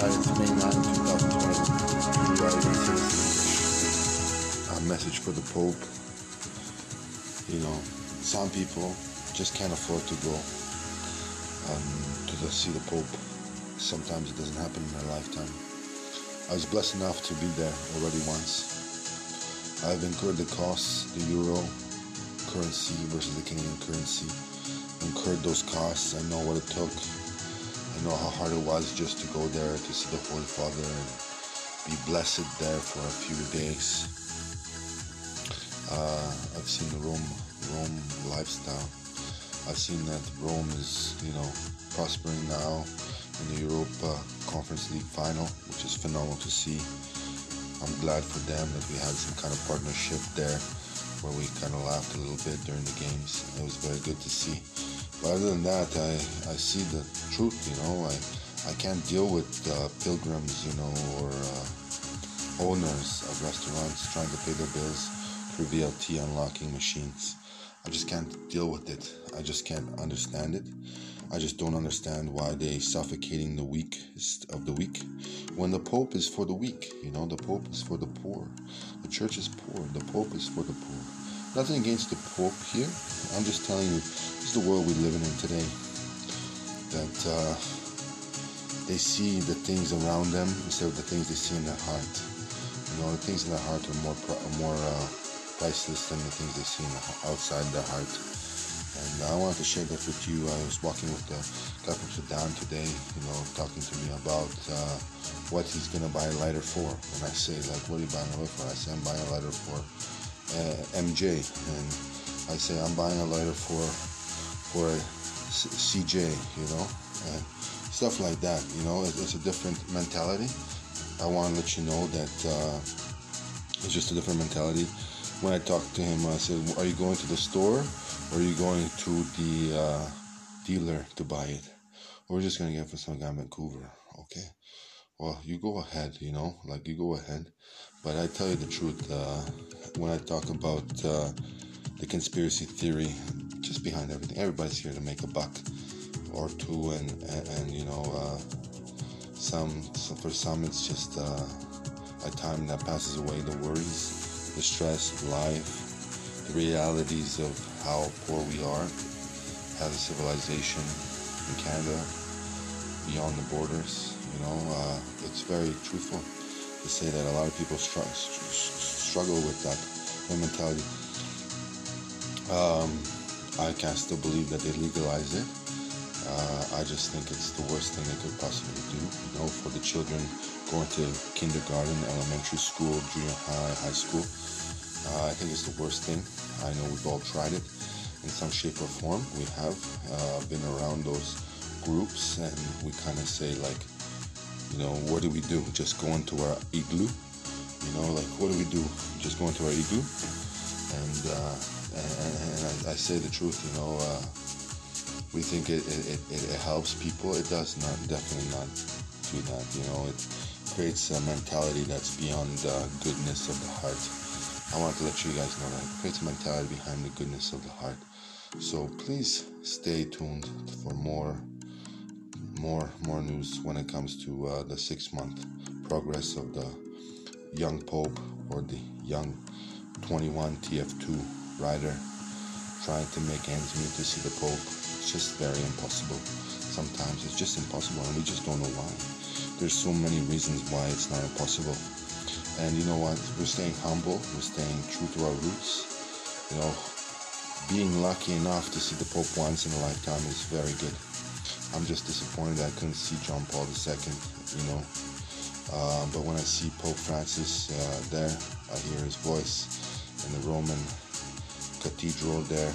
May 9, 2020. You already see this A message for the Pope. You know, some people just can't afford to go um, to the, see the Pope. Sometimes it doesn't happen in their lifetime. I was blessed enough to be there already once. I've incurred the costs, the euro currency versus the Canadian currency. Incurred those costs. I know what it took. I know how hard it was just to go there to see the Holy Father and be blessed there for a few days. Uh, I've seen the Rome Rome lifestyle. I've seen that Rome is, you know, prospering now in the Europa Conference League final, which is phenomenal to see. I'm glad for them that we had some kind of partnership there where we kind of laughed a little bit during the games. It was very good to see. But other than that, I, I see the truth, you know. I, I can't deal with uh, pilgrims, you know, or uh, owners of restaurants trying to pay their bills through VLT unlocking machines. I just can't deal with it. I just can't understand it. I just don't understand why they suffocating the weakest of the weak when the Pope is for the weak. You know, the Pope is for the poor. The church is poor. The Pope is for the poor. Nothing against the Pope here. I'm just telling you, this is the world we're living in today. That uh, they see the things around them instead of the things they see in their heart. You know, the things in their heart are more more uh, priceless than the things they see the, outside their heart. And I wanted to share that with you. I was walking with the guy from Sudan today, you know, talking to me about uh, what he's going to buy a lighter for. And I say, like, what are you buying a lighter for? I say, I'm buying a lighter for uh, MJ. And I say, I'm buying a lighter for for a C- CJ, you know, and stuff like that. You know, it, it's a different mentality. I want to let you know that uh, it's just a different mentality. When I talked to him, I said, Are you going to the store? or are you going to the uh, dealer to buy it? We're just gonna get it for some guy in Vancouver, okay? Well, you go ahead, you know, like you go ahead. But I tell you the truth, uh, when I talk about uh, the conspiracy theory, just behind everything, everybody's here to make a buck or two, and and, and you know, uh, some, some for some it's just uh, a time that passes away the worries, the stress life the realities of how poor we are as a civilization in Canada, beyond the borders. You know, uh, it's very truthful to say that a lot of people str- struggle with that, mentality. Um, I can still believe that they legalize it. Uh, I just think it's the worst thing they could possibly do. You know, for the children going to kindergarten, elementary school, junior high, high school. Uh, I think it's the worst thing. I know we've all tried it in some shape or form. We have uh, been around those groups, and we kind of say like, you know, what do we do? Just go into our igloo? You know, like what do we do? Just go into our igloo? And uh, and, and I, I, say the truth. You know, uh, we think it, it, it, it helps people. It does not. Definitely not do that. You know, it creates a mentality that's beyond the goodness of the heart. I want to let you guys know that it creates a mentality behind the goodness of the heart. So please stay tuned for more, more, more news when it comes to uh, the six-month progress of the young Pope or the young 21 TF2 rider trying to make ends meet to see the Pope. It's just very impossible. Sometimes it's just impossible, and we just don't know why. There's so many reasons why it's not impossible. And you know what? We're staying humble. We're staying true to our roots. You know, being lucky enough to see the Pope once in a lifetime is very good. I'm just disappointed I couldn't see John Paul II, you know. Uh, but when I see Pope Francis uh, there, I hear his voice in the Roman cathedral there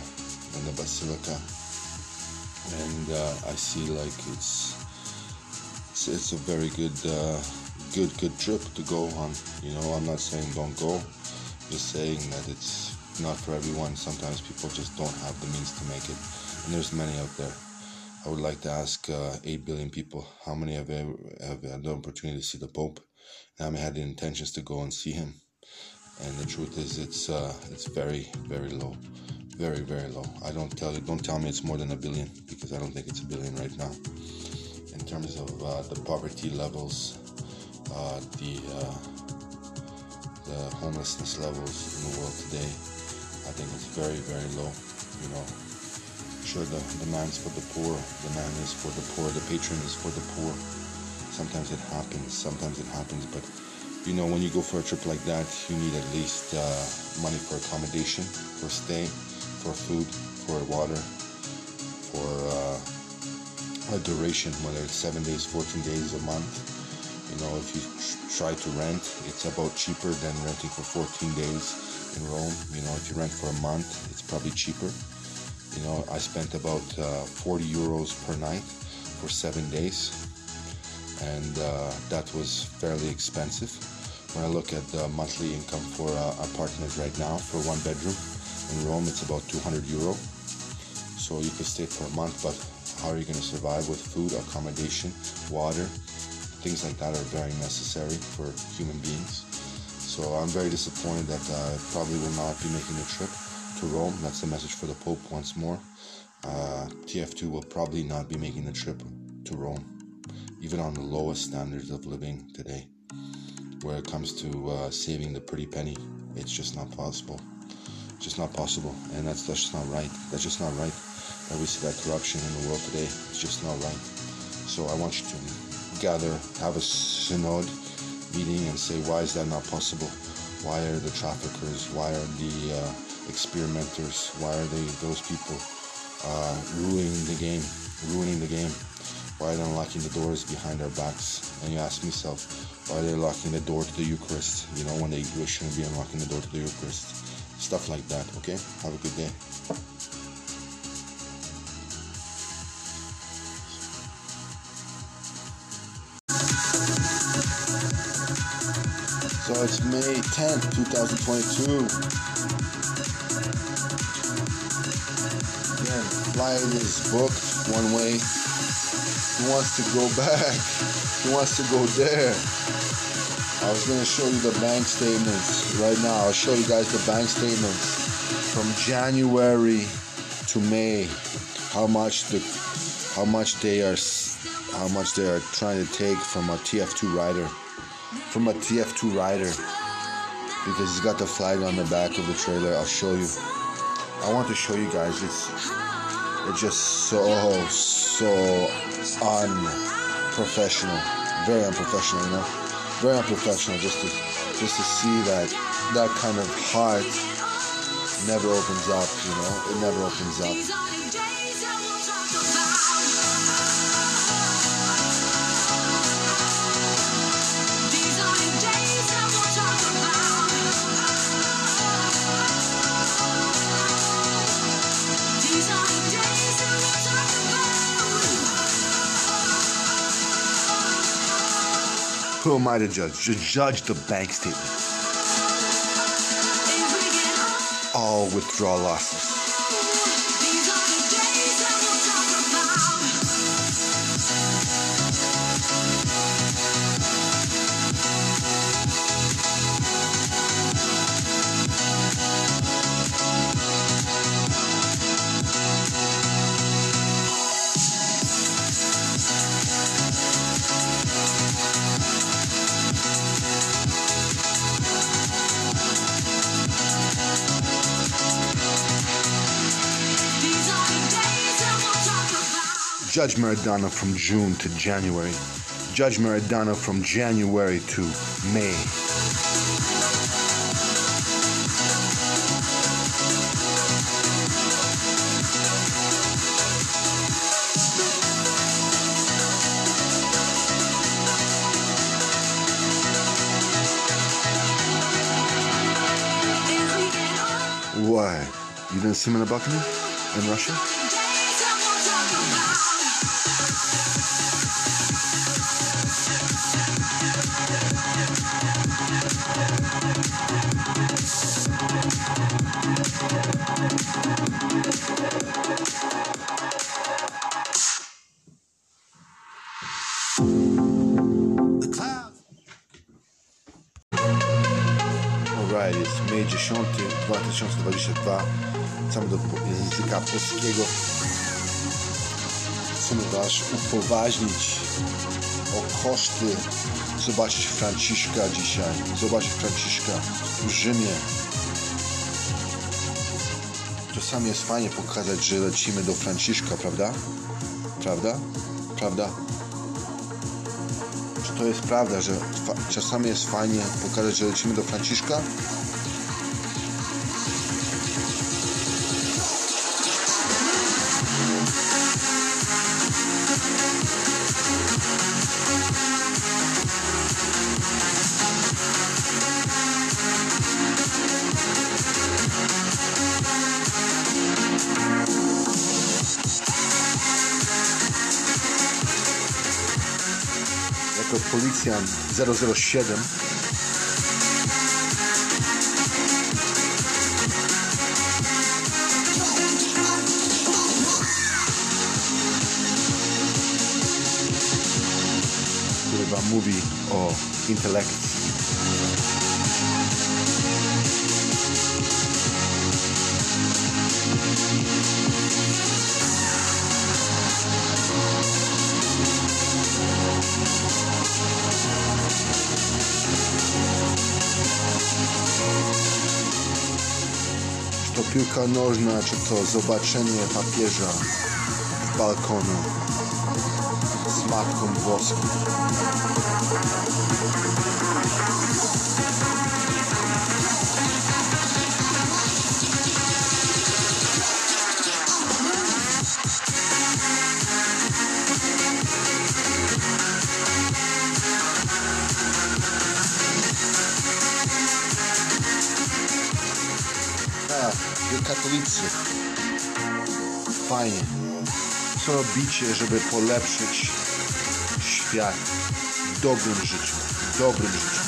in the basilica, and uh, I see like it's, it's it's, a very good uh, good good trip to go on. You know, I'm not saying don't go, just saying that it's not for everyone. Sometimes people just don't have the means to make it, and there's many out there. I would like to ask uh, 8 billion people how many have ever have had the opportunity to see the Pope, and many had the intentions to go and see him. And the truth is, it's uh, it's very very low, very very low. I don't tell you, don't tell me it's more than a billion because I don't think it's a billion right now. In terms of uh, the poverty levels, uh, the uh, the homelessness levels in the world today. I think it's very, very low. You know, sure the demands for the poor, the man is for the poor, the patron is for the poor. Sometimes it happens, sometimes it happens, but you know, when you go for a trip like that, you need at least uh, money for accommodation, for stay, for food, for water, for uh, a duration, whether it's seven days, 14 days, a month. You know, if you try to rent, it's about cheaper than renting for 14 days in Rome. You know, if you rent for a month, it's probably cheaper. You know, I spent about uh, 40 euros per night for seven days, and uh, that was fairly expensive. When I look at the monthly income for an apartment right now for one bedroom in Rome, it's about 200 euro. So you could stay for a month, but how are you going to survive with food, accommodation, water? Things like that are very necessary for human beings. So I'm very disappointed that I probably will not be making the trip to Rome. That's the message for the Pope once more. Uh, TF2 will probably not be making the trip to Rome, even on the lowest standards of living today where it comes to uh, saving the pretty penny. It's just not possible. just not possible, and that's that's just not right. That's just not right. That we see that corruption in the world today. It's just not right. So I want you to gather, have a synod meeting, and say why is that not possible? Why are the traffickers? Why are the uh, experimenters? Why are they those people uh, ruining the game? Ruining the game. Why are they unlocking the doors behind our backs? And you ask yourself, why are they locking the door to the Eucharist? You know, when they shouldn't be unlocking the door to the Eucharist. Stuff like that, okay? Have a good day. So it's May 10th, 2022. Flight is booked one way. He wants to go back. He wants to go there. I was going to show you the bank statements right now. I'll show you guys the bank statements from January to May. How much the how much they are how much they are trying to take from a TF2 rider. From a TF2 rider. Because he's got the flag on the back of the trailer. I'll show you. I want to show you guys. It's it's just so so unprofessional. Very unprofessional, you know? Very unprofessional just to just to see that that kind of heart never opens up you know? It never opens up Who am I to judge? To judge the bank statement. All withdrawal losses. Judge Maradona from June to January. Judge Maradona from January to May. Why? You didn't see him in the balcony in Russia? May 10 2022 Chcemy do języka polskiego Was upoważnić o koszty zobaczyć Franciszka dzisiaj. Zobaczyć Franciszka w Rzymie. Czasami jest fajnie pokazać, że lecimy do Franciszka, prawda? Prawda? Prawda? Czy to jest prawda, że czasami jest fajnie pokazać, że lecimy do Franciszka? Jako policjant 007 który wam mówi o intelekcji piłka nożna, czy to zobaczenie papieża z balkonu z Matką Boską. Katolicy. Fajnie. Co robicie, żeby polepszyć świat w dobrym życiu? W dobrym życiu.